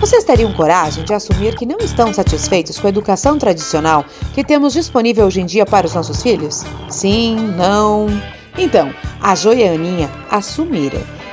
Vocês teriam coragem de assumir que não estão satisfeitos com a educação tradicional que temos disponível hoje em dia para os nossos filhos? Sim, não. Então, a Jo e a Aninha.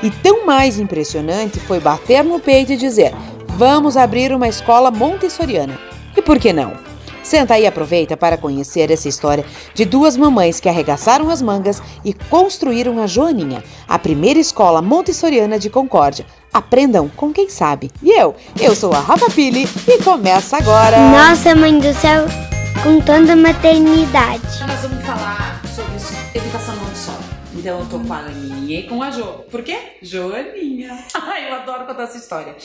E tão mais impressionante foi bater no peito e dizer: Vamos abrir uma escola montessoriana. E por que não? Senta aí e aproveita para conhecer essa história de duas mamães que arregaçaram as mangas e construíram a Joaninha, a primeira escola montessoriana de Concórdia. Aprendam com quem sabe. E eu, eu sou a Rafa Pili e começa agora. Nossa, mãe do céu, contando a maternidade. Nós vamos falar sobre educação Montessori. Então eu tô com a Aninha e com a Jo. Por quê? Joaninha. Ai, eu adoro contar essa história.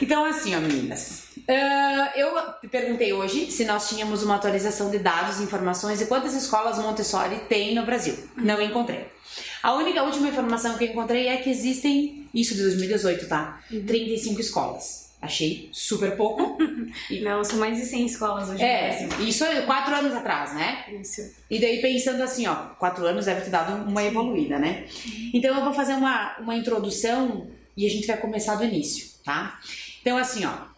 Então, assim, ó, meninas. Uh, eu perguntei hoje se nós tínhamos uma atualização de dados, informações e quantas escolas Montessori tem no Brasil. Não encontrei. A única última informação que eu encontrei é que existem, isso de 2018, tá? 35 escolas. Achei super pouco. Não, são mais de 100 escolas hoje É, isso é quatro anos atrás, né? Isso. E daí pensando assim, ó, quatro anos deve ter dado uma evoluída, né? Então eu vou fazer uma, uma introdução e a gente vai começar do início, tá? Então assim, ó,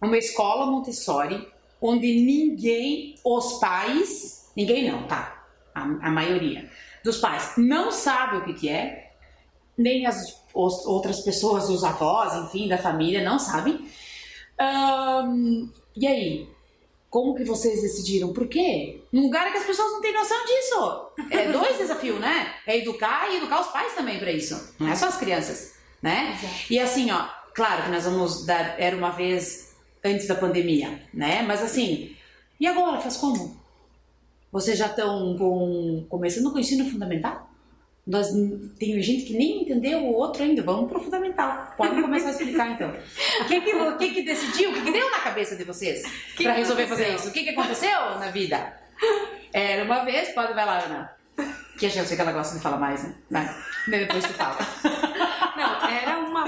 uma escola Montessori onde ninguém, os pais, ninguém não, tá? A, a maioria dos pais não sabe o que, que é, nem as os, outras pessoas, os avós, enfim, da família, não sabem. Ahn, e aí? Como que vocês decidiram? Por quê? Num lugar que as pessoas não têm noção disso. É dois desafios, né? É educar e educar os pais também para isso. Não é só as crianças, né? E assim, ó, claro que nós vamos dar. Era uma vez antes da pandemia, né? Mas assim, e agora? Faz como? Vocês já estão com, começando com o ensino fundamental? Nós, tem gente que nem entendeu o outro ainda. Vamos pro fundamental. Pode começar a explicar então. O que que, o que, que decidiu? O que, que deu na cabeça de vocês para resolver aconteceu? fazer isso? O que, que aconteceu na vida? Era uma vez, pode vai lá, Ana. Que eu sei que ela gosta de falar mais, né? Vai. Depois tu fala.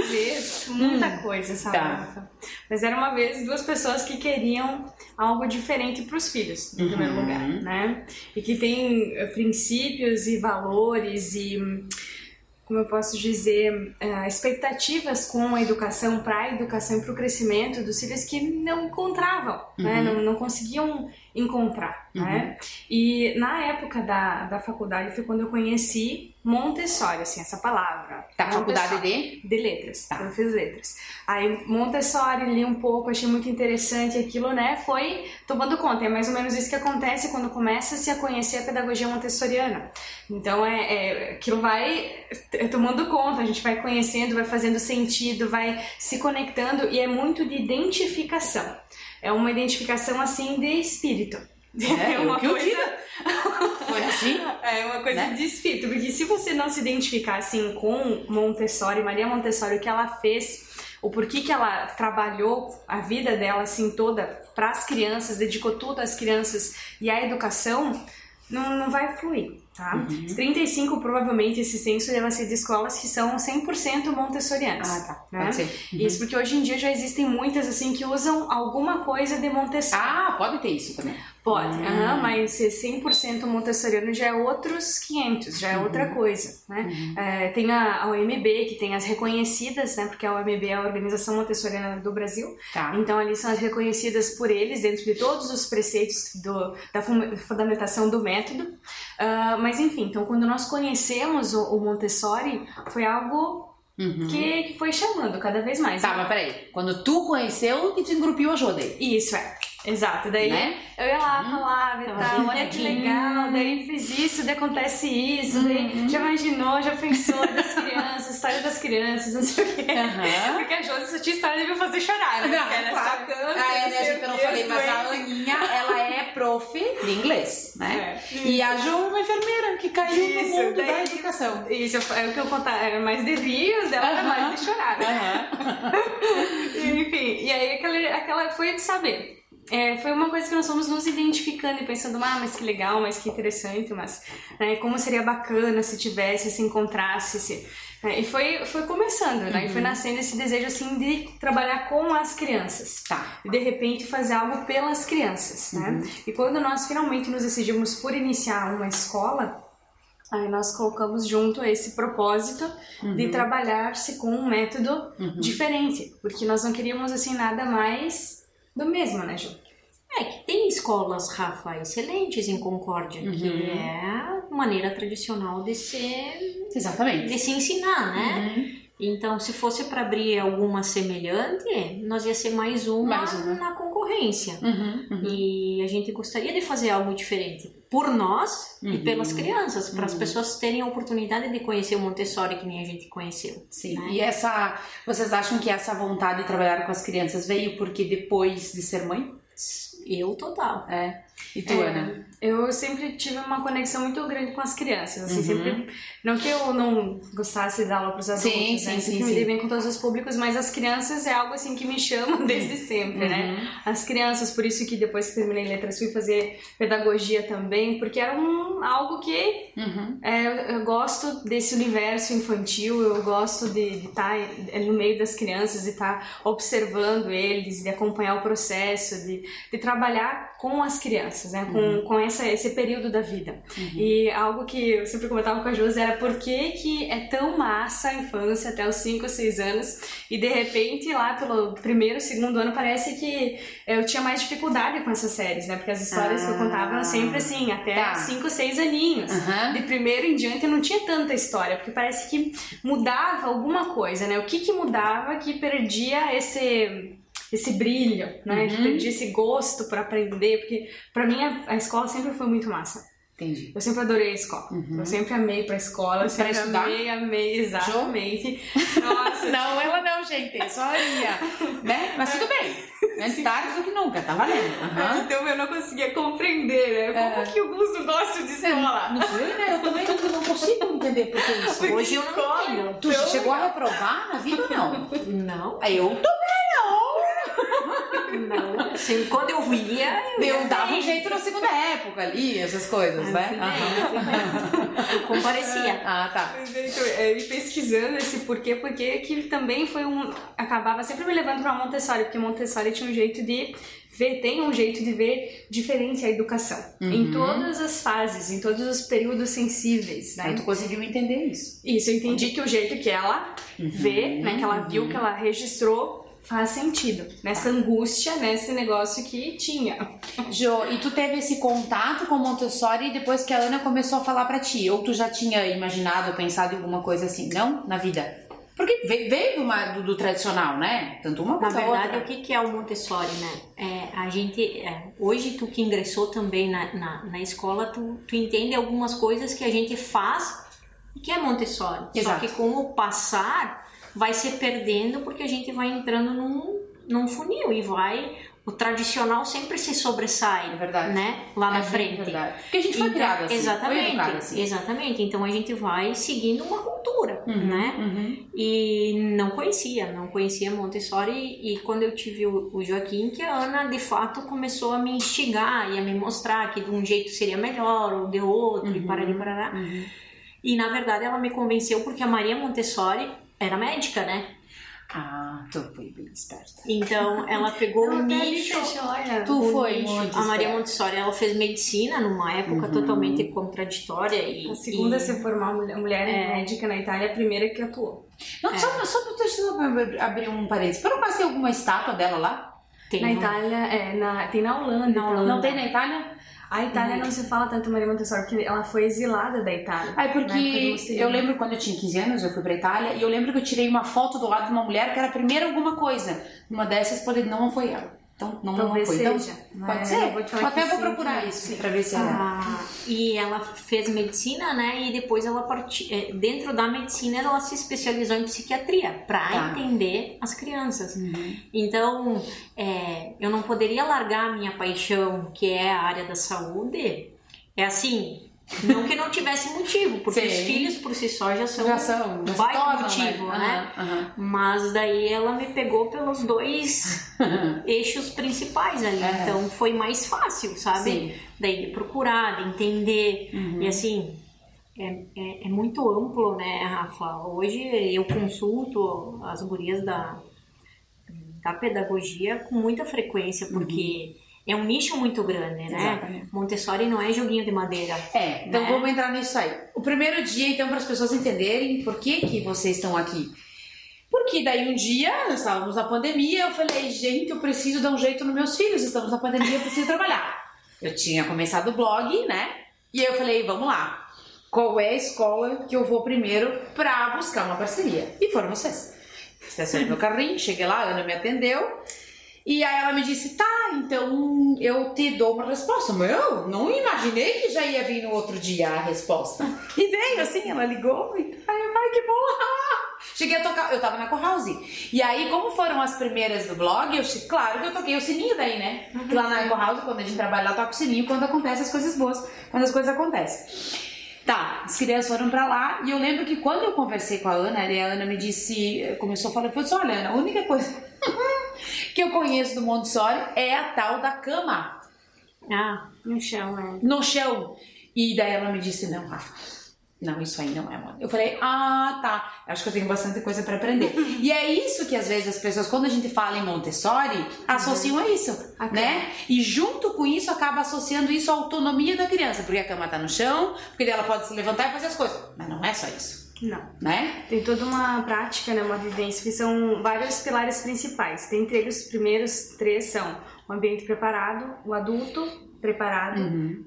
Vez muita coisa, sabe? Tá. Mas era uma vez duas pessoas que queriam algo diferente para os filhos, em primeiro Uhum. lugar, né? E que tem eh, princípios e valores e, hum, como eu posso dizer, eh, expectativas com a educação, para a educação e para o crescimento dos filhos que não encontravam, né? Uhum. Não, não conseguiam encontrar, né? E na época da, da faculdade foi quando eu conheci Montessori, assim, essa palavra. Tá, faculdade de? De letras, Tá. eu fiz letras. Aí Montessori, li um pouco, achei muito interessante aquilo, né? Foi tomando conta. É mais ou menos isso que acontece quando começa-se a conhecer a pedagogia montessoriana. Então, é, é aquilo vai tomando conta, a gente vai conhecendo, vai fazendo sentido, vai se conectando e é muito de identificação. É uma identificação, assim, de espírito. É, o que eu digo. Foi assim? É uma coisa Né? de espírito, porque se você não se identificar assim com Montessori, Maria Montessori, o que ela fez, o porquê que ela trabalhou a vida dela assim toda para as crianças, dedicou tudo às crianças e à educação, não, não vai fluir, tá? Uhum. 35 provavelmente esse censo deve ser de escolas que são 100% montessorianas. Ah, tá. Né? Uhum. Isso porque hoje em dia já existem muitas assim que usam alguma coisa de Montessori. Ah, pode ter isso também. Pode, Hum. aham, mas ser 100% montessoriano já é outros 500, já é Uhum. outra coisa, né? É, tem a, a OMB, que tem as reconhecidas, né? Porque a OMB é a Organização Montessoriana do Brasil. Tá. Então, ali são as reconhecidas por eles, dentro de todos os preceitos do, da fun- fundamentação do método. Ah, mas, enfim, então, quando nós conhecemos o, o Montessori, foi algo Uhum. que, que foi chamando cada vez mais. Tá, mas peraí. Quando tu conheceu, que te engrupiu a Jo daí. Isso, é. Exato. Daí Né? eu ia lá, Hum. falava e tal, olha que legal, daí fiz isso, daí acontece isso, daí Uhum. já imaginou, já pensou das crianças, história das crianças, não sei o quê. Aham. Porque a Josi, essa tinha história devia fazer chorar, né? Não, Porque era claro. só câncer, Ah, é, né, gente, eu não falei, mas a doente. Aninha, ela é prof de inglês, né? É. E a Jo é uma enfermeira que caiu Isso, no mundo da daí- educação. Isso, é o que eu contava, era mais de rios, dela Aham. mais de chorar. né? Aham. Enfim, e aí aquela, aquela foi de saber. É, foi uma coisa que nós fomos nos identificando e pensando, ah, mas que legal, mas que interessante, mas né, como seria bacana se tivesse, se encontrasse, se... né, e foi, foi começando, né? E foi nascendo esse desejo, assim, de trabalhar com as crianças. Tá. E de repente fazer algo pelas crianças, né? E quando nós finalmente nos decidimos por iniciar uma escola, Aí nós colocamos junto esse propósito Uhum. de trabalhar-se com um método Uhum. diferente, porque nós não queríamos assim nada mais do mesmo, né, Ju? É que tem escolas, Rafa, excelentes em Concórdia, Uhum. que é a maneira tradicional de se, Exatamente. de se ensinar, né? Uhum. Então, se fosse para abrir alguma semelhante, nós ia ser mais uma, Mais uma. na concorrência. Uhum. Uhum. E a gente gostaria de fazer algo diferente por nós e Uhum. pelas crianças, para as Uhum. pessoas terem a oportunidade de conhecer o Montessori que nem a gente conheceu. Sim. né? E essa, vocês acham que essa vontade de trabalhar com as crianças veio porque depois de ser mãe? Eu total. É. E tu, É, Ana? Eu sempre tive uma conexão muito grande com as crianças, assim, Uhum. sempre, não que eu não gostasse de dar aula para os adultos, Sim, né? sim, sempre sim, me dei bem com todos os públicos, mas as crianças é algo assim que me chama desde sempre, né? Uhum. As crianças, por isso que depois que terminei letras fui fazer pedagogia também, porque era um, algo que Uhum. é, eu, gosto desse universo infantil, eu gosto de estar no meio das crianças, de estar observando eles, de acompanhar o processo, de, de trabalhar com as crianças, né? com, com essa, esse período da vida. E algo que eu sempre comentava com a Josi era por que, que é tão massa a infância até os 5 ou 6 anos e de repente lá pelo primeiro, segundo ano parece que eu tinha mais dificuldade com essas séries, né? Porque as histórias que eu contava eram sempre assim, até Tá. 5, 6 aninhos. Aham. De primeiro em diante não tinha tanta história, porque parece que mudava alguma coisa, né? O que que mudava que perdia esse esse brilho, né? Que Uhum. perdia esse gosto para aprender, porque para mim a, a escola sempre foi muito massa. Entendi. Eu sempre adorei a escola. Eu sempre amei pra escola, eu sempre estudar? amei, amei, exatamente. Nossa, Não, ela não, gente. Só a Aninha. Né? Mas tudo bem. Antes tarde do que nunca. Tá valendo. Aham. então eu não conseguia compreender, né? Como É. que o Gusto gosta de escola? Não sei, né? Eu também não consigo entender por que isso. Hoje eu não entendo. Tu Então- chegou a reprovar na vida ou não? Não, Eu também não. Não. Assim, quando eu via, eu, Eu ia dava um bem. jeito na segunda época ali, essas coisas, né? Aham. Eu comparecia. Ah, tá. Então, é, e pesquisando esse porquê, porque que também foi um. Acabava sempre me levando para Montessori, porque Montessori tinha um jeito de ver, tem um jeito de ver diferente a educação. Em todas as fases, em todos os períodos sensíveis, né? Aí tu conseguiu entender isso. Isso, eu entendi que o jeito que ela vê, né, que ela viu, que ela registrou, faz sentido. Nessa angústia, nesse negócio que tinha. Jo, e tu teve esse contato com Montessori depois que a Ana começou a falar pra ti? Ou tu já tinha imaginado ou pensado em alguma coisa assim? Não? Na vida? Porque ve- veio uma, do, do tradicional, né? Tanto uma Na quanto a verdade, outra. o que que é o Montessori, né? É, a gente, é, hoje tu que ingressou também na, na, na escola, tu, tu entende algumas coisas que a gente faz e que é Montessori. Exato. Só que com o passar, vai se perdendo porque a gente vai entrando num, num funil e vai... O tradicional sempre se sobressai, É verdade. né? Lá na É frente. verdade. Porque a gente foi Então, criada assim. Exatamente, assim. exatamente. Então a gente vai seguindo uma cultura, né? Uhum. E não conhecia, não conhecia Montessori. E quando eu tive o, o Joaquim, que a Ana de fato começou a me instigar e a me mostrar que de um jeito seria melhor ou de outro, e parari, parará. Uhum. E na verdade ela me convenceu porque a Maria Montessori era médica, né? Ah, tu foi bem esperta. Então ela pegou o nicho. Tu foi A Maria. Montessori ela fez medicina numa época Uhum. totalmente contraditória e A segunda a e- se formar mulher, mulher É. médica na Itália, a primeira que atuou. Não, só, só pra abrir um parênteses. Por acaso tem alguma estátua dela lá? tem Na Itália, é, na, tem na Holanda. Na. Holanda. Não tem na Itália? A Itália não se fala tanto Maria Montessori, porque ela foi exilada da Itália. Na época porque eu lembro quando eu tinha 15 anos, eu fui pra Itália, e eu lembro que eu tirei uma foto do lado de uma mulher que era a primeira alguma coisa. Uma dessas pode não foi ela. Então, não, não Talvez foi. seja. Então, pode É, ser. vou te falar até vou sim, procurar que isso pra ver se é ela. Ah, e ela fez medicina, né? E depois ela parti... eh, dentro da medicina ela se especializou em psiquiatria para Tá. entender as crianças. Então, é, eu não poderia largar a minha paixão, que é a área da saúde. É assim, não que não tivesse motivo, porque Sim. os filhos por si só já são Já são, se baita tornam, motivo, né? Aham, aham. Mas daí ela me pegou pelos dois eixos principais ali. É. Então foi mais fácil, sabe? Sim. Daí de procurar, de entender. Uhum. E assim, é, é, é muito amplo, né, Rafa? Hoje eu consulto as gurias da, da pedagogia com muita frequência, porque é um nicho muito grande, né? Exatamente. Montessori não é joguinho de madeira. É, então Né? vamos entrar nisso aí. O primeiro dia, então, para as pessoas entenderem por que, que vocês estão aqui. Porque daí um dia, nós estávamos na pandemia, eu falei, gente, eu preciso dar um jeito nos meus filhos, estamos na pandemia, eu preciso trabalhar. Eu tinha começado o blog, né? E aí eu falei, vamos lá. Qual é a escola que eu vou primeiro para buscar uma parceria? E foram vocês. Estacionei meu carrinho, cheguei lá, a Ana me atendeu. E aí ela me disse, tá, então eu te dou uma resposta. Meu, não imaginei que já ia vir no outro dia a resposta. E veio assim, ela ligou e ai, ai que bom. Cheguei a tocar, eu tava na Co-House. E aí, como foram as primeiras do blog, eu, claro que eu toquei o sininho daí, né? Porque lá na Co-House, quando a gente trabalha lá, toca o sininho quando acontecem as coisas boas, quando as coisas acontecem. Tá, as crianças foram pra lá e eu lembro que quando eu conversei com a Ana, e a Ana me disse, começou a falar, eu falei assim, olha Ana, a única coisa que eu conheço do Montessori é a tal da cama Ah, No chão, é. no chão. E daí ela me disse, não, Rafa, não, isso aí não é moda. Eu falei, ah, tá, acho que eu tenho bastante coisa pra aprender. e é isso que às vezes as pessoas, quando a gente fala em Montessori, associam a isso, A né? E junto com isso acaba associando isso à autonomia da criança, porque a cama tá no chão, porque daí ela pode se levantar e fazer as coisas. Mas não é só isso, Não. né? Tem toda uma prática, né, uma vivência, que são vários pilares principais. Dentre eles, os primeiros três são o ambiente preparado, o adulto preparado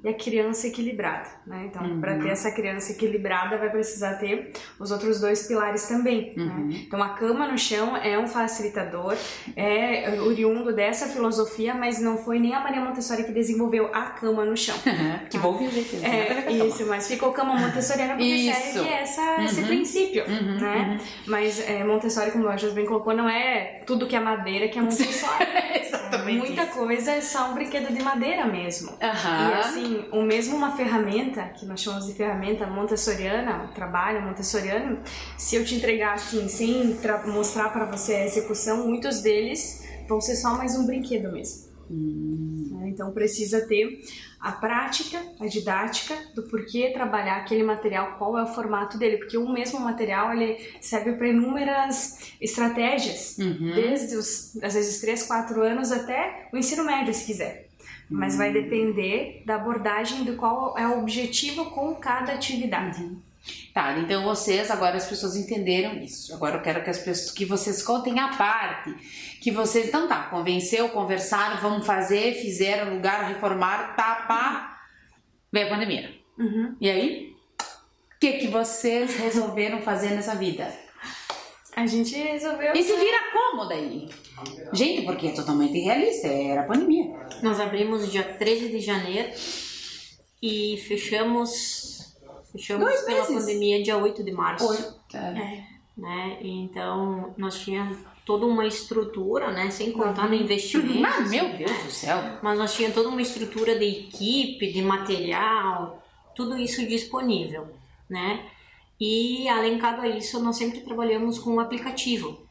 e a criança equilibrada. Né? Então, para ter essa criança equilibrada, vai precisar ter os outros dois pilares também. né? Então, a cama no chão é um facilitador, é oriundo dessa filosofia, mas não foi nem a Maria Montessori que desenvolveu a cama no chão. que bom que gente. É, isso, mas ficou cama montessoriana porque Isso. segue essa, esse princípio, né? Mas é, Montessori, como a Jus bem colocou, não é tudo que é madeira que é Montessori. Exatamente. Muita isso. coisa é só um brinquedo de madeira mesmo. Aham. E assim, o mesmo uma ferramenta, que nós chamamos de ferramenta montessoriana, trabalho montessoriano, se eu te entregar assim, sem tra- mostrar para você a execução, muitos deles vão ser só mais um brinquedo mesmo. Né? Então precisa ter a prática, a didática do porquê trabalhar aquele material, qual é o formato dele, porque o mesmo material ele serve para inúmeras estratégias, desde os às vezes 3, 4 anos até o ensino médio, se quiser. Mas vai depender da abordagem do qual é o objetivo com cada atividade. Tá, então vocês, agora as pessoas entenderam isso. Agora eu quero que as pessoas que vocês contem a parte que vocês, então tá, convenceu, conversaram, vamos fazer, fizeram, alugaram, reformaram, tá, pá, veio a pandemia. Uhum. E aí? O que que vocês resolveram fazer nessa vida? A gente resolveu. E se vira como daí? Gente, porque é totalmente realista, era a pandemia. Nós abrimos dia 13 de janeiro e fechamos fechamos Dois pela meses. pandemia dia 8 de março. Tá. Né? Então nós tínhamos toda uma estrutura, né? Sem contar no investimento. Mas, meu Deus do céu. Mas nós tínhamos toda uma estrutura de equipe, de material, tudo isso disponível, né? E alencado a isso, nós sempre trabalhamos com um aplicativo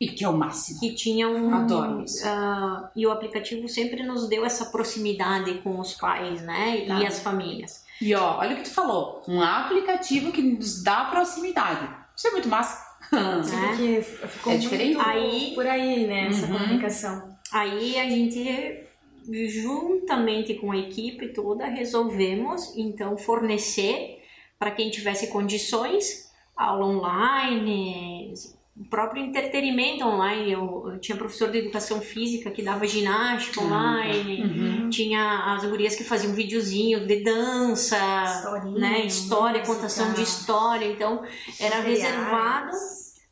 E que é o máximo. que tinha um Adoro isso. ah, e o aplicativo sempre nos deu essa proximidade com os pais, né? Tá. E as famílias. E ó, olha o que tu falou. Um aplicativo que nos dá proximidade. Isso é muito massa. Né? Porque ficou É diferente? Aí- por aí, né? Essa Uhum. comunicação. Aí a gente juntamente com a equipe toda resolvemos então fornecer para quem tivesse condições aula online, o próprio entretenimento online. Eu, eu tinha professor de educação física que dava ginástica online, Uhum. tinha as gurias que faziam videozinho de dança, Historinha, né, história, música. contação de história. Então era Materiais. reservado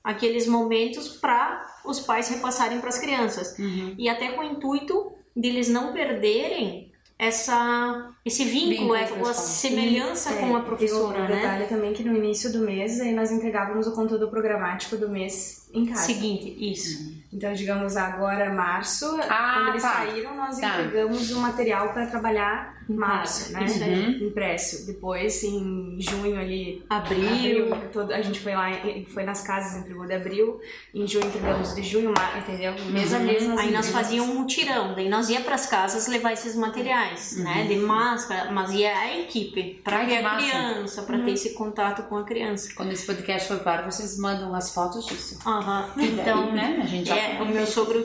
aqueles momentos para os pais repassarem para as crianças Uhum. e até com o intuito deles não perderem essa esse vínculo, Vínculo é, com a os pais. semelhança É, com a e professora, um né? detalhe também que no início do mês aí nós entregávamos o conteúdo programático do mês em casa. Seguinte, isso. Então, digamos, agora março, Ah, quando eles tá. saíram, nós Tá. entregamos o material para trabalhar em março, né? Isso aí. Impresso. Depois, em junho ali, Abril, todo, a gente foi lá, e- foi nas casas, entregou de abril. Em junho entregamos de junho, mar, entendeu? Mês a mês. Uhum. aí nós fazíamos um mutirão, daí nós ia para as casas levar esses materiais, né, de máscara, mas ia a equipe para que a massa. criança, para ter esse contato com a criança. Quando esse podcast for para, vocês mandam as fotos disso. Aham. E daí, Então, né, a gente já é, o meu sogro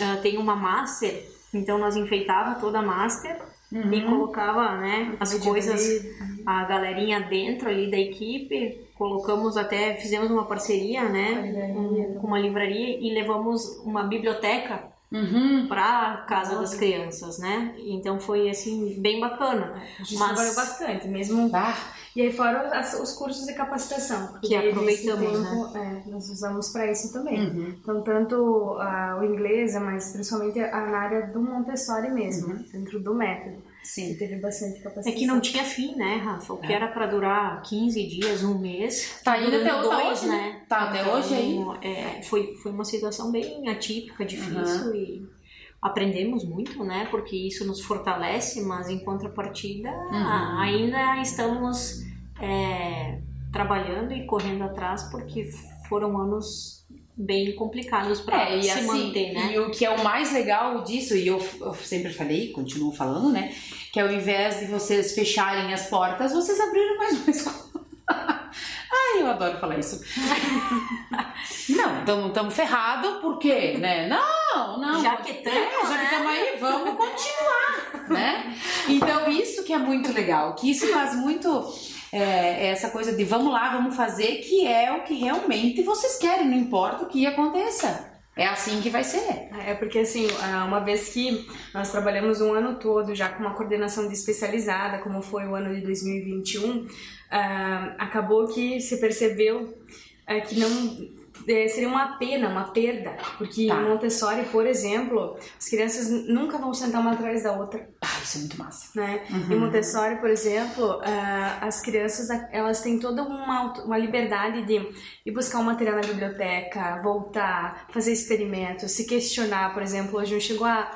ah, tem uma master Então nós enfeitava toda a master Uhum. e colocava, né, as coisas, a galerinha dentro ali da equipe. Colocamos até, fizemos uma parceria, né, com, com uma livraria e levamos uma biblioteca Uhum. para casa das crianças, né? Então foi assim bem bacana. A gente Mas- trabalhou bastante, mesmo. Ah, E aí fora as- os cursos de capacitação. Que aproveitamos, tempo, é, nós usamos para isso também. Uhum. Então, tanto o inglês, mas principalmente a- na área do Montessori mesmo, dentro do método. E sim. teve bastante É capacitação. que não tinha fim, né, Rafa? O que era para durar 15 dias, um mês. Tá indo até hoje, dois, né? né? Tá até hoje aí. é, foi, foi uma situação bem atípica, difícil e aprendemos muito, né? Porque isso nos fortalece, mas em contrapartida Uhum. ainda estamos é, trabalhando e correndo atrás porque foram anos bem complicados para É, se assim, manter, né? e o que é o mais legal disso, e eu, eu sempre falei, continuo falando, né? Que ao invés de vocês fecharem as portas, vocês abriram mais uma escola. Ai, eu adoro falar isso. não, estamos ferrados, por quê? Né? Não, não. Já que tamo, É, já que né? estamos aí, vamos continuar, né? Então, isso que é muito legal, que isso faz muito é, essa coisa de vamos lá, vamos fazer, que é o que realmente vocês querem, não importa o que aconteça. É assim que vai ser. É porque assim, ah, uma vez que nós trabalhamos um ano todo já com uma coordenação de especializada, como foi o ano de 2021, ah, acabou que se percebeu que não seria uma pena, uma perda, porque Tá. em Montessori, por exemplo, as crianças nunca vão sentar uma atrás da outra. Ah, isso é muito massa. né? Em Montessori, por exemplo, ah, as crianças elas têm toda uma, uma liberdade de ir buscar um material na biblioteca, voltar, fazer experimentos, se questionar, por exemplo, hoje um chegou a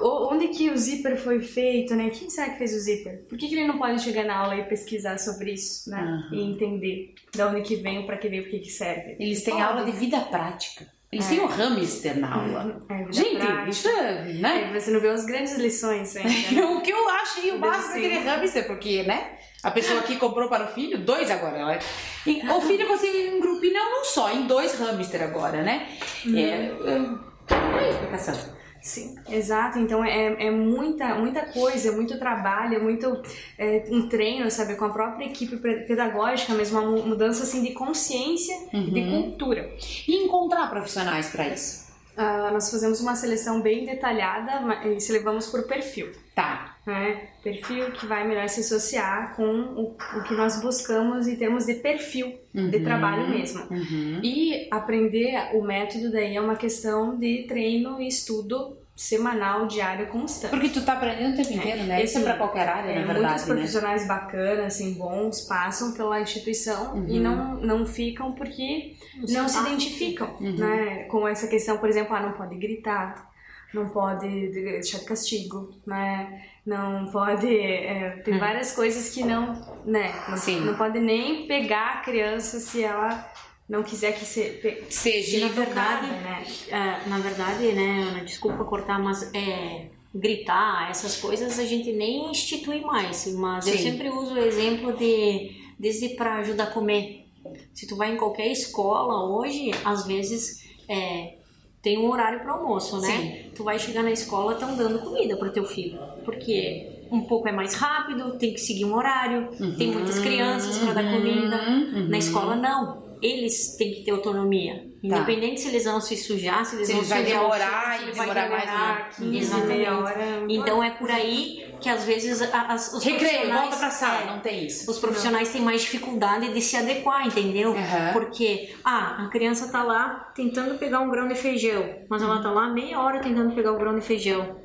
onde que o zíper foi feito, né? Quem será que fez o zíper? Por que, que ele não pode chegar na aula e pesquisar sobre isso, né? Aham. E entender de onde que vem, para que veio, para que que serve? Eles têm aula de vida prática. Eles têm o hamster na aula. É, Gente, prática. isso é, né? Aí você não vê as grandes lições ainda. né? O que eu acho aí o Deve máximo é aquele hamster, porque, né? A pessoa que comprou para o filho, dois agora. Ela... E o filho você em grupinho, não, não só, em dois hamster agora, né? É, é, não é explicação. Sim, exato. Então é, é muita, muita coisa, muito trabalho, é muito é, um treino, sabe, com a própria equipe pedagógica, mesmo uma mu- mudança assim de consciência e de cultura. E encontrar profissionais para isso. Ah, nós fazemos uma seleção bem detalhada e se levamos por perfil. Tá. Né? Perfil que vai melhor se associar com o, o que nós buscamos em termos de perfil de trabalho mesmo. Uhum. E aprender o método daí é uma questão de treino e estudo semanal, diário, constante. Porque tu tá aprendendo o tempo inteiro, né? Isso é para qualquer área, É, na muitos verdade, né? profissionais bacanas, assim, bons, passam pela instituição Uhum. e não, não ficam porque Não não se se identificam, Uhum. né? Com essa questão, por exemplo, ah, não pode gritar, não pode deixar de castigo, né? Não pode... é, tem várias coisas que não, né? Não. Sim. não pode nem pegar a criança se ela não quiser que se... Seja na verdade, né? é, na verdade, né, Ana, desculpa cortar, mas é, gritar, essas coisas a gente nem institui mais. Mas eu Sim. sempre uso o exemplo de desde para ajudar a comer. Se tu vai em qualquer escola hoje, às vezes é, tem um horário para almoço, né? Tu vai chegar na escola, estão dando comida pro teu filho, porque um pouco é mais rápido, tem que seguir um horário, tem muitas crianças para dar comida. uhum. Na escola não. Eles têm que ter autonomia. Independente se eles vão se sujar, se eles Se vão o demorar e se ele vai demorar mais, demorar, né? 15, Exatamente. meia hora... Então é por aí que às vezes as, os Recreio, profissionais- volta pra sala, é, não tem isso. os profissionais têm mais dificuldade de se adequar, entendeu? Aham. Porque, ah, a criança tá lá tentando pegar um grão de feijão, mas ela tá lá meia hora tentando pegar o grão de feijão,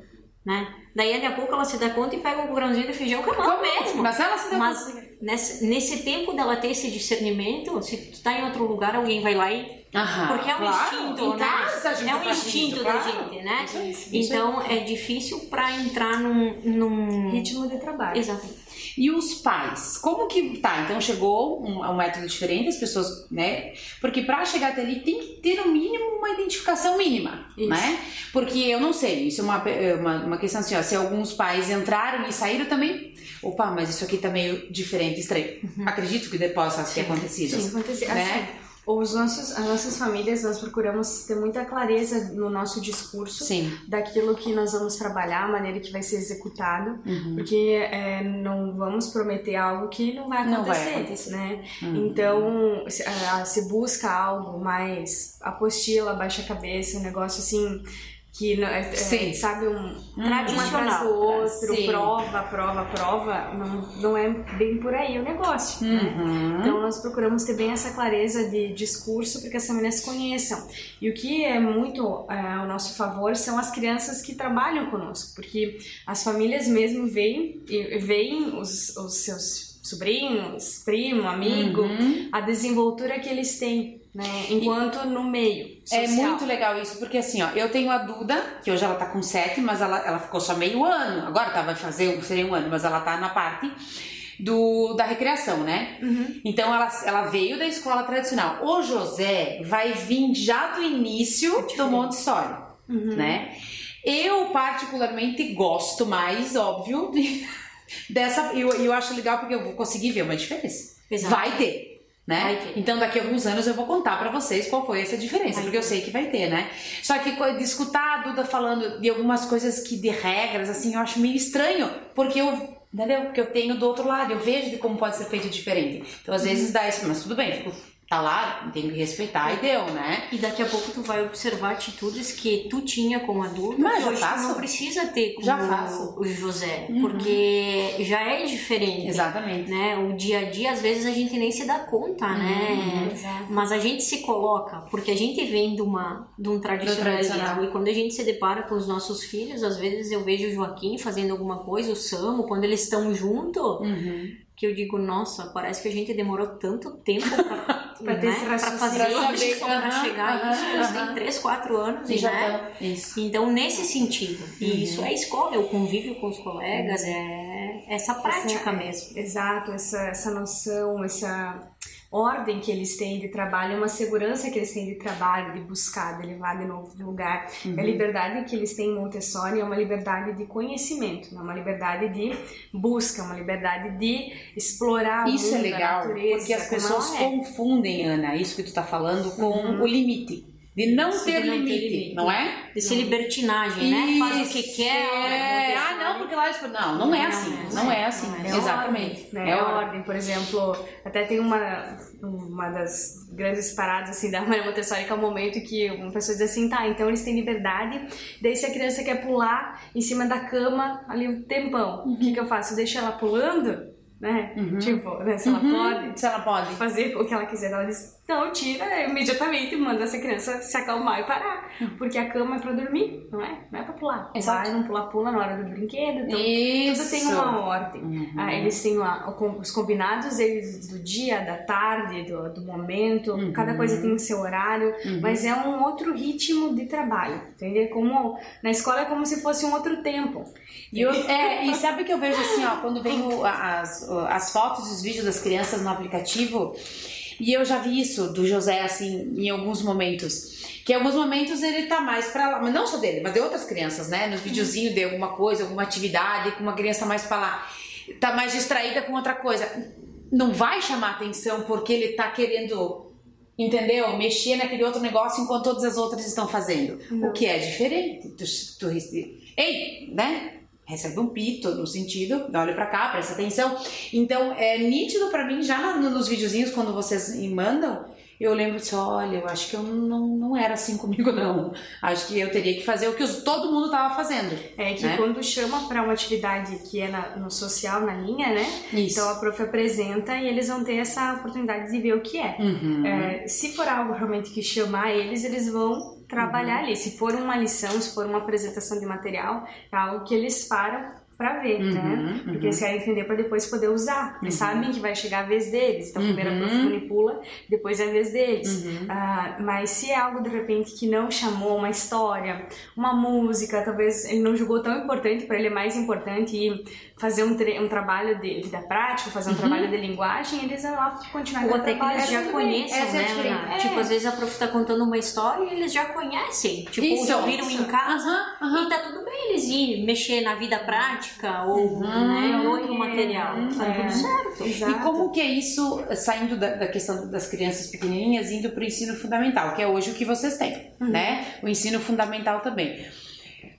né? Daí daqui a pouco ela se dá conta e pega o grãozinho de feijão com a mão mesmo. Mas ela se dá Mas conta. nesse, nesse tempo dela ter esse discernimento, se tu tá em outro lugar, alguém vai lá e. Aham, Porque é um claro. instinto, Em né? casa a gente é um faz instinto isso, da claro. gente, né? Isso, isso, isso então é difícil pra entrar num. num... Ritmo de trabalho. Exatamente. E os pais, como que tá? Então chegou um, um método diferente, as pessoas, né? Porque para chegar até ali tem que ter no mínimo uma identificação mínima, Isso. né? Porque eu não sei, isso é uma, é uma, uma questão assim, ó, se alguns pais entraram e saíram também, opa, mas isso aqui tá meio diferente, estranho. Acredito que possa ter acontecido. Sim, acontecia. Né? Assim, Os nossos, as nossas famílias, nós procuramos ter muita clareza no nosso discurso Sim. daquilo que nós vamos trabalhar, a maneira que vai ser executado, Uhum. porque é, não vamos prometer algo que não vai acontecer, Não vai acontecer. né? Uhum. Então, se, ah, se busca algo mais apostila, baixa a cabeça, um negócio assim que não- é, é, Sim. sabe um um atrás Tradicional. do outro, Sim. prova, prova, prova, não, não é bem por aí o negócio, né? Uhum. Então nós procuramos ter bem essa clareza de discurso para que as famílias conheçam. E o que é muito é, ao nosso favor são as crianças que trabalham conosco, porque as famílias mesmo veem, e veem os, os seus sobrinhos, primo, amigo, Uhum. a desenvoltura que eles têm, né? Enquanto no meio social. É muito legal isso, porque assim, ó, eu tenho a Duda, que hoje ela tá com sete, mas ela, ela ficou só meio ano. Agora tá, vai fazer, seria um ano, mas ela tá na parte do, da recreação, né? Uhum. Então ela, ela veio da escola tradicional. O José vai vir já do início do Montessori, Uhum. né? Eu particularmente gosto mais, óbvio, de- dessa. E eu, eu acho legal porque eu vou conseguir ver uma diferença. Exato. Vai ter. Né? Então daqui a alguns anos eu vou contar pra vocês qual foi essa diferença, porque eu sei que vai ter, né? Só que escutar a Duda falando de algumas coisas que de regras assim, eu acho meio estranho, porque eu, entendeu? Porque eu tenho do outro lado, eu vejo de como pode ser feito diferente. Então às vezes dá isso, mas tudo bem, fico, tá lá, tenho que respeitar e deu, né? E daqui a pouco tu vai observar atitudes que tu tinha como adulto Mas que hoje faço. tu não precisa ter como Já faço. o José, Uhum. porque já é diferente. Exatamente. Né? O dia a dia, às vezes, a gente nem se dá conta, Uhum. né? Exato. Mas a gente se coloca, porque a gente vem de, uma, de um tradicional, tradicional. e quando a gente se depara com os nossos filhos, às vezes eu vejo o Joaquim fazendo alguma coisa, o Samu, quando eles estão junto, Uhum. Que eu digo, nossa, parece que a gente demorou tanto tempo pra, Pra ter né, pra fazer isso, pra aham, chegar a aham, isso, aham. têm 3, 4 anos, E já né? Isso. Então, nesse sentido, Uhum. e isso é escola, o convívio com os colegas, é essa prática Essa- mesmo. Exato, essa, essa noção, essa ordem que eles têm de trabalho, uma segurança que eles têm de trabalho, de buscar, de levar de novo do lugar. Uhum. A liberdade que eles têm em Montessori é uma liberdade de conhecimento, é uma liberdade de busca, uma liberdade de explorar o Isso é mundo, a legal, natureza, porque as pessoas é. confundem, Ana, isso que tu tá falando, com Uhum. o limite. De não, Sim, ter, de não ter limite, limite. não é? Desse libertinagem, né? Faz o que Isso, quer. É. Ah, não, porque lá. Não, não é assim. é Não é assim, assim. não é. É Exatamente. ordem, né? É É ordem. ordem, por exemplo, até tem uma, uma das grandes paradas assim da Maria Montessori que é o momento que uma pessoa diz assim, tá, então eles têm liberdade, daí se a criança quer pular em cima da cama ali um tempão, o que que eu faço? Eu deixo ela pulando, né? Tipo, né, se ela Uhum, pode Se ela pode. fazer o que ela quiser, ela diz, não, tira imediatamente, manda essa criança se acalmar e parar, porque a cama é pra dormir, não é? Não é pra pular. Exato. Vai, não pular, pula na hora do brinquedo, então Isso. tudo tem uma ordem. Uhum. Ah, eles têm lá os combinados eles do dia, da tarde, do, do momento. Uhum. Cada coisa tem o seu horário, Uhum. mas é um outro ritmo de trabalho, entendeu? Como na escola é como se fosse um outro tempo. E, eu- é, e sabe que eu vejo assim, ó, quando vem as, as fotos e os vídeos das crianças no aplicativo, e eu já vi isso do José, assim, em alguns momentos. Que em alguns momentos ele tá mais pra lá, mas não só dele, mas de outras crianças, né? Nos videozinhos de alguma coisa, alguma atividade, com uma criança mais pra lá, tá mais distraída com outra coisa. Não vai chamar atenção porque ele tá querendo, entendeu? Mexer naquele outro negócio enquanto todas as outras estão fazendo. O que é diferente. Tu, tu, ei, né? Recebe um pito no sentido, olha pra cá, presta atenção. Então é nítido pra mim já nos videozinhos quando vocês me mandam, eu lembro assim, olha, eu acho que eu não, não era assim comigo não. Acho que eu teria que fazer o que os- todo mundo tava fazendo. É que né? quando chama para uma atividade que é na- no social, na linha, né? Isso. Então a prof apresenta e eles vão ter essa oportunidade de ver o que é. Uhum. É, se for algo realmente que chamar eles, eles vão trabalhar Uhum. ali. Se for uma lição, se for uma apresentação de material, é algo que eles param para ver, Uhum, né? Porque uhum. eles querem entender para depois poder usar. Eles sabem que vai chegar a vez deles. Então, primeiro a Uhum. manipula, depois é a vez deles. Uhum. Ah, mas se é algo de repente que não chamou uma história, uma música, talvez ele não julgou tão importante, para ele é mais importante ir fazer um, um trabalho de, da prática, fazer um trabalho de linguagem, eles vão lá continuar Ou até que eles já conheçam, Essa é a né? É. Tipo, às vezes a prof tá contando uma história e eles já conhecem. Tipo, Isso, já viram isso. em casa. E tá tudo bem eles ir mexer na vida prática, matemática ou né, outro material. Tá tudo certo. E como que é isso, saindo da, da questão das crianças pequenininhas, indo para o ensino fundamental, que é hoje o que vocês têm, né? O ensino fundamental também.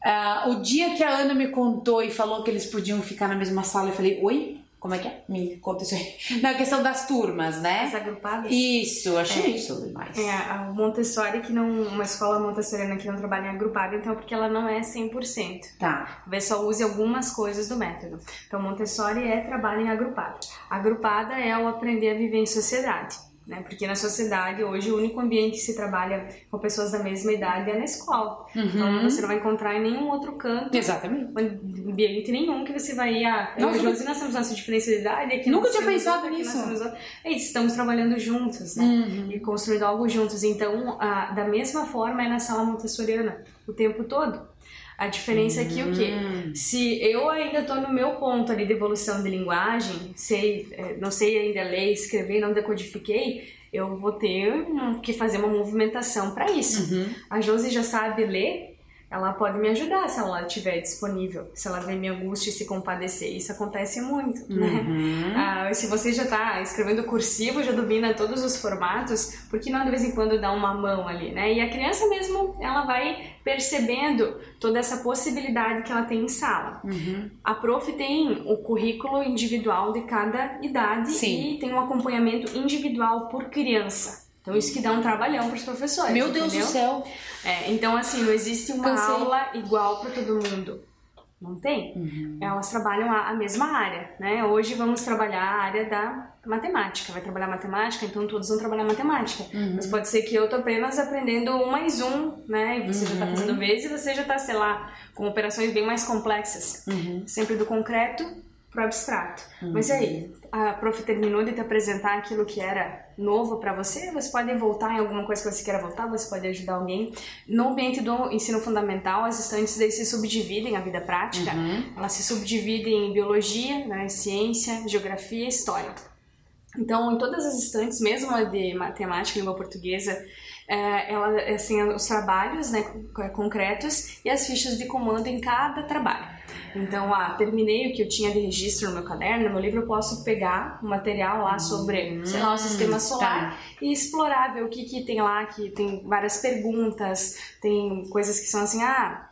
Ah, o dia que a Ana me contou e falou que eles podiam ficar na mesma sala, eu falei, oi? Como é que é? Me conta isso aí. Na questão das turmas, né? As agrupadas? Isso, achei isso demais. É, a Montessori, que não. Uma escola montessoriana que não trabalha em agrupado, então, porque ela não é 100%. Tá. Talvez só use algumas coisas do método. Então, Montessori é trabalho em agrupado. Agrupada é o aprender a viver em sociedade. Né? Porque na sociedade, hoje, o único ambiente que se trabalha com pessoas da mesma idade é na escola. Então, você não vai encontrar em nenhum outro canto, Exatamente. ambiente nenhum que você vai ir. Ah, Nossa, e Josi, nós temos nossa diferença de idade. Aqui Nunca tinha pensado nisso. nós. É isso, estamos trabalhando juntos, né? E construindo algo juntos. Então, ah, da mesma forma, é na sala montessoriana, o tempo todo. A diferença aqui é o quê? Se eu ainda estou no meu ponto ali de evolução de linguagem, sei, eh, não sei ainda ler, escrever, não decodifiquei, eu vou ter hum, que fazer uma movimentação para isso. A Josi já sabe ler, ela pode me ajudar se ela estiver disponível, se ela ver minha angústia e se compadecer. Isso acontece muito, né? Ah, se você já está escrevendo cursivo, já domina todos os formatos, por que não de vez em quando dar uma mão ali, né? E a criança mesmo, ela vai percebendo toda essa possibilidade que ela tem em sala. A prof tem o currículo individual de cada idade Sim. e tem um acompanhamento individual por criança. Então isso que dá um trabalhão para os professores. Meu Deus entendeu? do céu. É, então, assim, não existe uma Cansei. aula igual para todo mundo. Não tem. Uhum. Elas trabalham a, a mesma área, né? Hoje vamos trabalhar a área da matemática. Vai trabalhar matemática, então todos vão trabalhar matemática. Uhum. Mas pode ser que eu tô apenas aprendendo um mais um, né? E você já tá Uhum. fazendo vezes e você já tá, sei lá, com operações bem mais complexas. Uhum. Sempre do concreto pro abstrato. Mas e aí? A prof terminou de te apresentar aquilo que era novo para você? Você pode voltar em alguma coisa que você queira voltar? Você pode ajudar alguém? No ambiente do ensino fundamental, as estantes daí se subdividem a vida prática. Elas se subdividem em biologia, né, ciência, geografia e história. Então, em todas as estantes, mesmo a de matemática, língua portuguesa, é, ela, assim, os trabalhos né, con- concretos e as fichas de comando em cada trabalho. Então, ah, terminei o que eu tinha de registro no meu caderno, no meu livro, eu posso pegar o material lá sobre, sei lá, o sistema solar e explorar, ver o que, que tem lá, que tem várias perguntas, tem coisas que são assim, ah,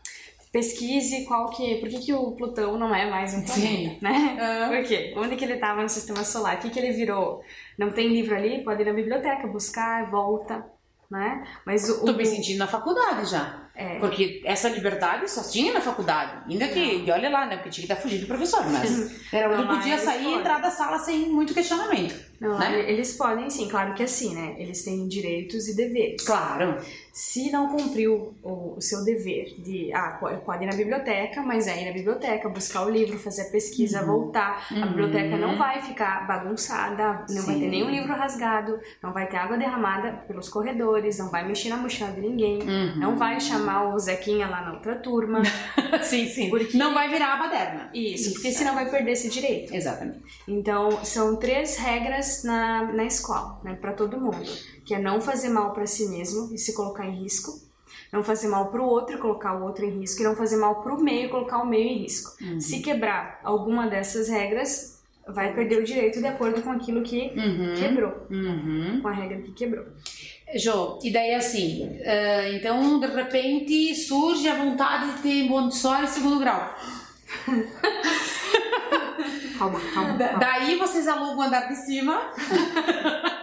pesquise qual que, por que, que o Plutão não é mais um planeta, Sim. né? Ah. Por quê? Onde que ele estava no sistema solar? O que, que ele virou? Não tem livro ali? Pode ir na biblioteca, buscar, volta, né? Mas o, Tô o- me sentindo na faculdade já. É. Porque essa liberdade só tinha na faculdade. Ainda que, e olha lá, né? Porque tinha que estar fugindo do professor, mas era, não podia sair e entrar da sala sem muito questionamento. Não, né? eles podem sim, claro que assim, né? Eles têm direitos e deveres. Claro. Se não cumpriu o, o seu dever de, ah, po- pode ir na biblioteca, mas é ir na biblioteca, buscar o livro, fazer a pesquisa, Uhum. voltar. A biblioteca não vai ficar bagunçada, não vai ter Sim. nenhum livro rasgado, não vai ter água derramada pelos corredores, não vai mexer na mochila de ninguém, Uhum. não vai chamar o Zequinha lá na outra turma. sim, sim. Porque- Não vai virar a baderna. Isso, porque senão vai perder esse direito. Exatamente. Então, são três regras na, na escola, né, para todo mundo, que é não fazer mal para si mesmo e se colocar em risco, não fazer mal para o outro e colocar o outro em risco, e não fazer mal para o meio e colocar o meio em risco. Se quebrar alguma dessas regras, vai perder o direito de acordo com aquilo que quebrou, Uhum. com a regra que quebrou. Jô, e daí assim, ah, então de repente surge a vontade de ter Montessori segundo grau. Calma, calma. Da- calma. daí vocês alugam o andar de cima.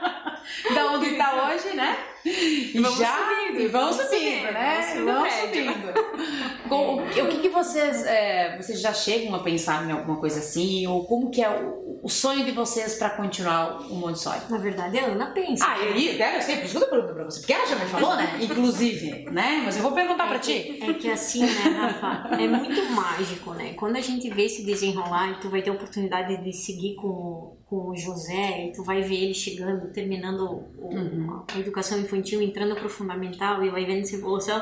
da onde tá hoje, né? E vamos já, subindo, e vamos subindo, subindo, né? vamos subindo prédio. subindo. Com- o, que- que, vocês, é, vocês já chegam a pensar em alguma coisa assim? Ou como que é o, o sonho de vocês para continuar o Montessori? Na verdade, a Ana pensa. Ah, eu, eu que eu tô perguntando pra você, porque ela já me falou, né? Inclusive, né? Mas eu vou perguntar pra ti. É que assim, né, Rafa, é muito mágico, né? Quando a gente vê se desenrolar tu vai ter a oportunidade de seguir com, com o José e tu vai ver ele chegando, terminando o- Uhum. a educação infantil, entrando pro fundamental e vai vendo essa evolução,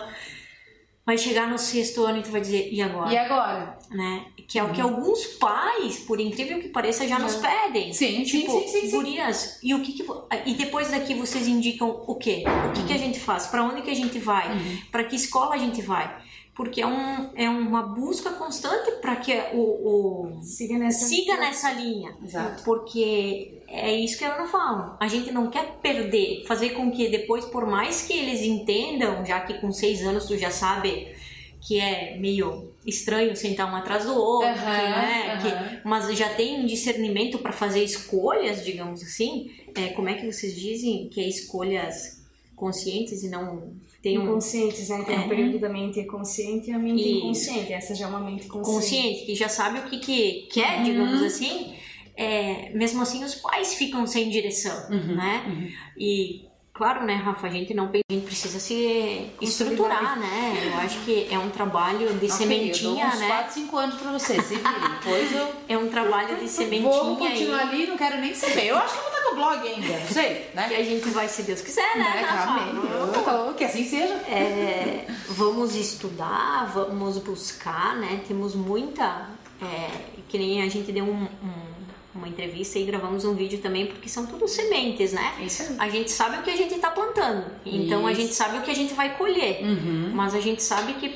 vai chegar no sexto ano e tu vai dizer, e agora? E agora? Né? Que é o que alguns pais, por incrível que pareça, já nos pedem. Sim, sim, Tipo, sim, sim, sim. gurias, e o que, que e depois daqui vocês indicam o quê? O que, que a gente faz? Para onde que a gente vai? Para que escola a gente vai? Porque é, um, é uma busca constante para que o, o Siga nessa, siga nessa linha. Exato. Porque é isso que a Ana fala. A gente não quer perder, fazer com que depois, por mais que eles entendam, já que com seis anos tu já sabe que é meio estranho sentar um atrás do outro, Aham, né? aham. Que- mas já tem um discernimento para fazer escolhas, digamos assim. É, como é que vocês dizem que é escolhas conscientes e não tem um Inconscientes, né? Tem É. um período da mente consciente e a mente Isso. inconsciente. Essa já é uma mente consciente. consciente, que já sabe o que, que quer, digamos assim, é, mesmo assim os pais ficam sem direção, né? E claro, né, Rafa, a gente não a gente precisa se estruturar, né? Eu acho que é um trabalho de Ok, eu dou sementinha, uns né? 4, 5 anos pra vocês, se virem. Depois eu É um trabalho de sementinha vou continuar ali, não quero nem saber. Eu acho que eu vou estar com o blog ainda, não sei, né? que a gente vai, se Deus quiser, né, Né, Rafa? Que assim seja. É, vamos estudar, vamos buscar, né? Temos muita. é, que nem a gente deu um- um- uma entrevista e gravamos um vídeo também, porque são tudo sementes, né? Isso aí. A gente sabe o que a gente está plantando, então a Isso. gente sabe o que a gente vai colher, Uhum. mas a gente sabe que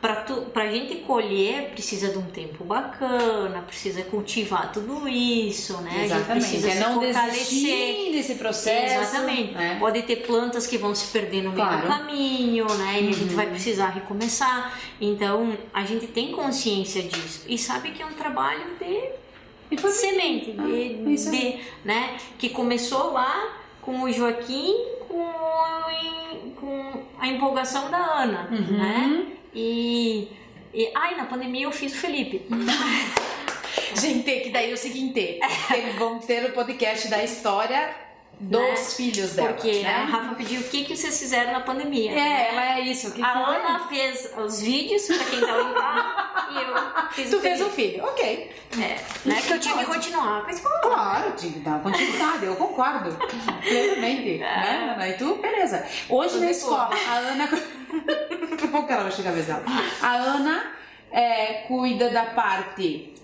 para a gente colher precisa de um tempo bacana, precisa cultivar tudo isso, né? A gente Exatamente. precisa É se não fortalecer. desse processo. Exatamente. né? Pode ter plantas que vão se perder no meio Claro. do caminho, né? E a gente Uhum. vai precisar recomeçar. Então, a gente tem consciência disso. E sabe que é um trabalho de E foi semente, de, Ah, aí. de, né? Que começou lá com o Joaquim, com, com a empolgação da Ana, Uhum. né? E, e... Ai, na pandemia eu fiz o Felipe. Gente, que daí é o seguinte: vão ter o podcast da história dos Né? filhos dela. Porque né? a Rafa pediu o que, que vocês fizeram na pandemia. É, ela é isso. que A que Ana fez os vídeos pra quem em casa e eu fiz Tu o fez um filho, ok. É, né? Que eu tinha que continuar com a escola. Claro, tinha que dar continuidade, eu concordo. Plenamente. Né? Ana? E tu, beleza. Hoje na escola, a Ana. Daqui a pouco ela vai chegar a vez dela. A Ana é, cuida da parte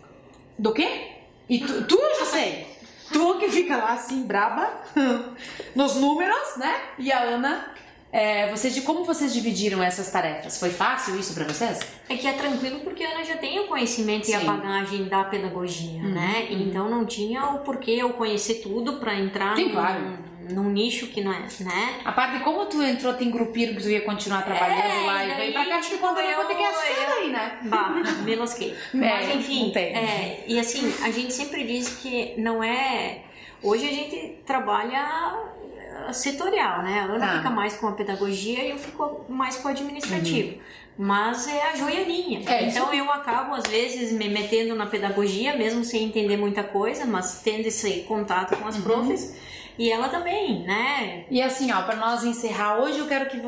do quê? E tu, tu eu já sei. Tu que fica lá assim, braba, nos números, né? E a Ana. É, vocês, de como vocês dividiram essas tarefas? Foi fácil isso pra vocês? É que é tranquilo porque a Ana já tem o conhecimento e a Sim. bagagem da pedagogia, Uhum, né? uhum. Então não tinha o porquê eu conhecer tudo pra entrar Sim, num, claro. num nicho que não é, né? A parte de como tu entrou, te engrupiram que tu ia continuar trabalhando É, lá e veio pra cá, acho que quando eu eu- vou ter que achar aí, né? Bah, me lasquei. É, Mas enfim, tem. é, e assim, a gente sempre diz que não é. Hoje a gente trabalha setorial, né? A Ana Tá. fica mais com a pedagogia e eu fico mais com o administrativo. Mas é a joianinha. Uhum. É, então eu acabo, às vezes, me metendo na pedagogia, mesmo sem entender muita coisa, mas tendo esse contato com Uhum. as profs. E ela também, né? E assim, ó, pra nós encerrar hoje, eu quero que.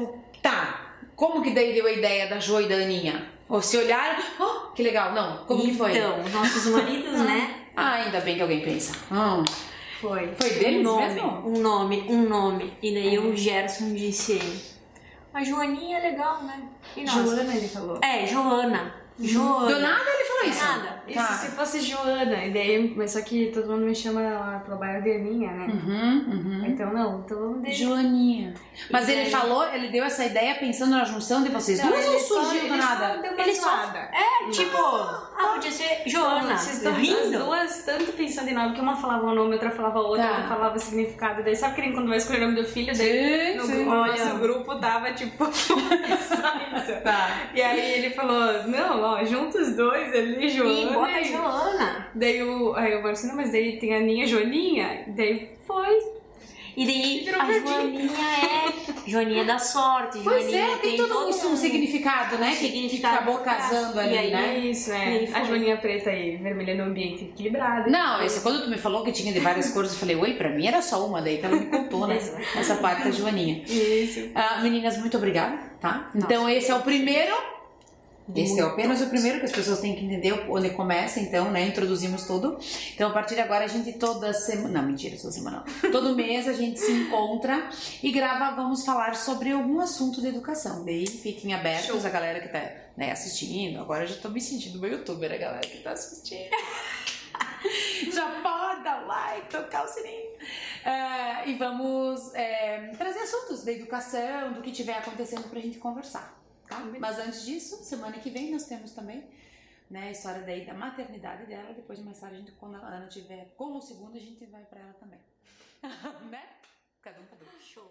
Tá, como que daí deu a ideia da Jo e da Aninha? Ou se olharam, oh, que legal, não, como que foi? Então, nossos maridos, né? Ah, ainda bem que alguém pensa. Hum, Foi. foi deles um nome, mesmo? um nome, um nome. E daí o Gerson disse: A Joaninha é legal, né? E nós? Joana, ele falou. É, Joana. Joana. Do nada ele falou isso. Nada. Tá. se fosse Joana, e daí, mas só que todo mundo me chama lá pelo bairro de Aninha, né? Uhum, uhum. Então não, então vamos deixar. Joaninha. Mas ele falou, ele deu essa ideia pensando na junção de vocês Não, duas ou surgiu do nada? Só deu uma Ele só-. É, tipo, ah, podia ser Joana. Vocês estão as rindo. duas tanto pensando em nome, que uma falava um nome, outra falava outro, Tá. outra falava o significado. Daí sabe que quando vai escolher o nome do filho, daí Sim, no sim. nosso grupo tava tipo. Tá. E aí ele falou, não, ó, junta os dois ali, Joana. Bota e- Joana. Daí o, aí eu assim, não, mas daí tem a Aninha Joaninha. Daí foi. E daí a. Joaninha é Joaninha da sorte. Pois Joaninha é, tem todo isso, um significado, né? que- Que, significado acabou casando ali, aí, né? Isso, é. A Joaninha preta e vermelha no ambiente equilibrado. Não, esse, quando tu me falou que tinha de várias cores, eu falei, oi, pra mim era só uma, daí que ela me contou, né? Essa parte da Joaninha. Isso. Ah, meninas, muito obrigada, tá? Então esse é o primeiro. Esse é apenas o primeiro que as pessoas têm que entender onde começa, então, né? Introduzimos tudo. Então, a partir de agora, a gente toda semana. Não, mentira, toda semana não. Todo mês a gente se encontra e grava, vamos falar sobre algum assunto de educação. Daí fiquem abertos, a galera que tá né, assistindo. Agora eu já tô me sentindo uma youtuber, a galera que tá assistindo. Já pode dar like, tocar o sininho. É, e vamos é, trazer assuntos da educação, do que tiver acontecendo pra gente conversar. Tá? Mas antes disso, semana que vem nós temos também né, a história daí da maternidade dela. Depois, mais tarde, a gente, quando a Ana tiver com o segundo, a gente vai para ela também. né? Cada um, cada um. Show.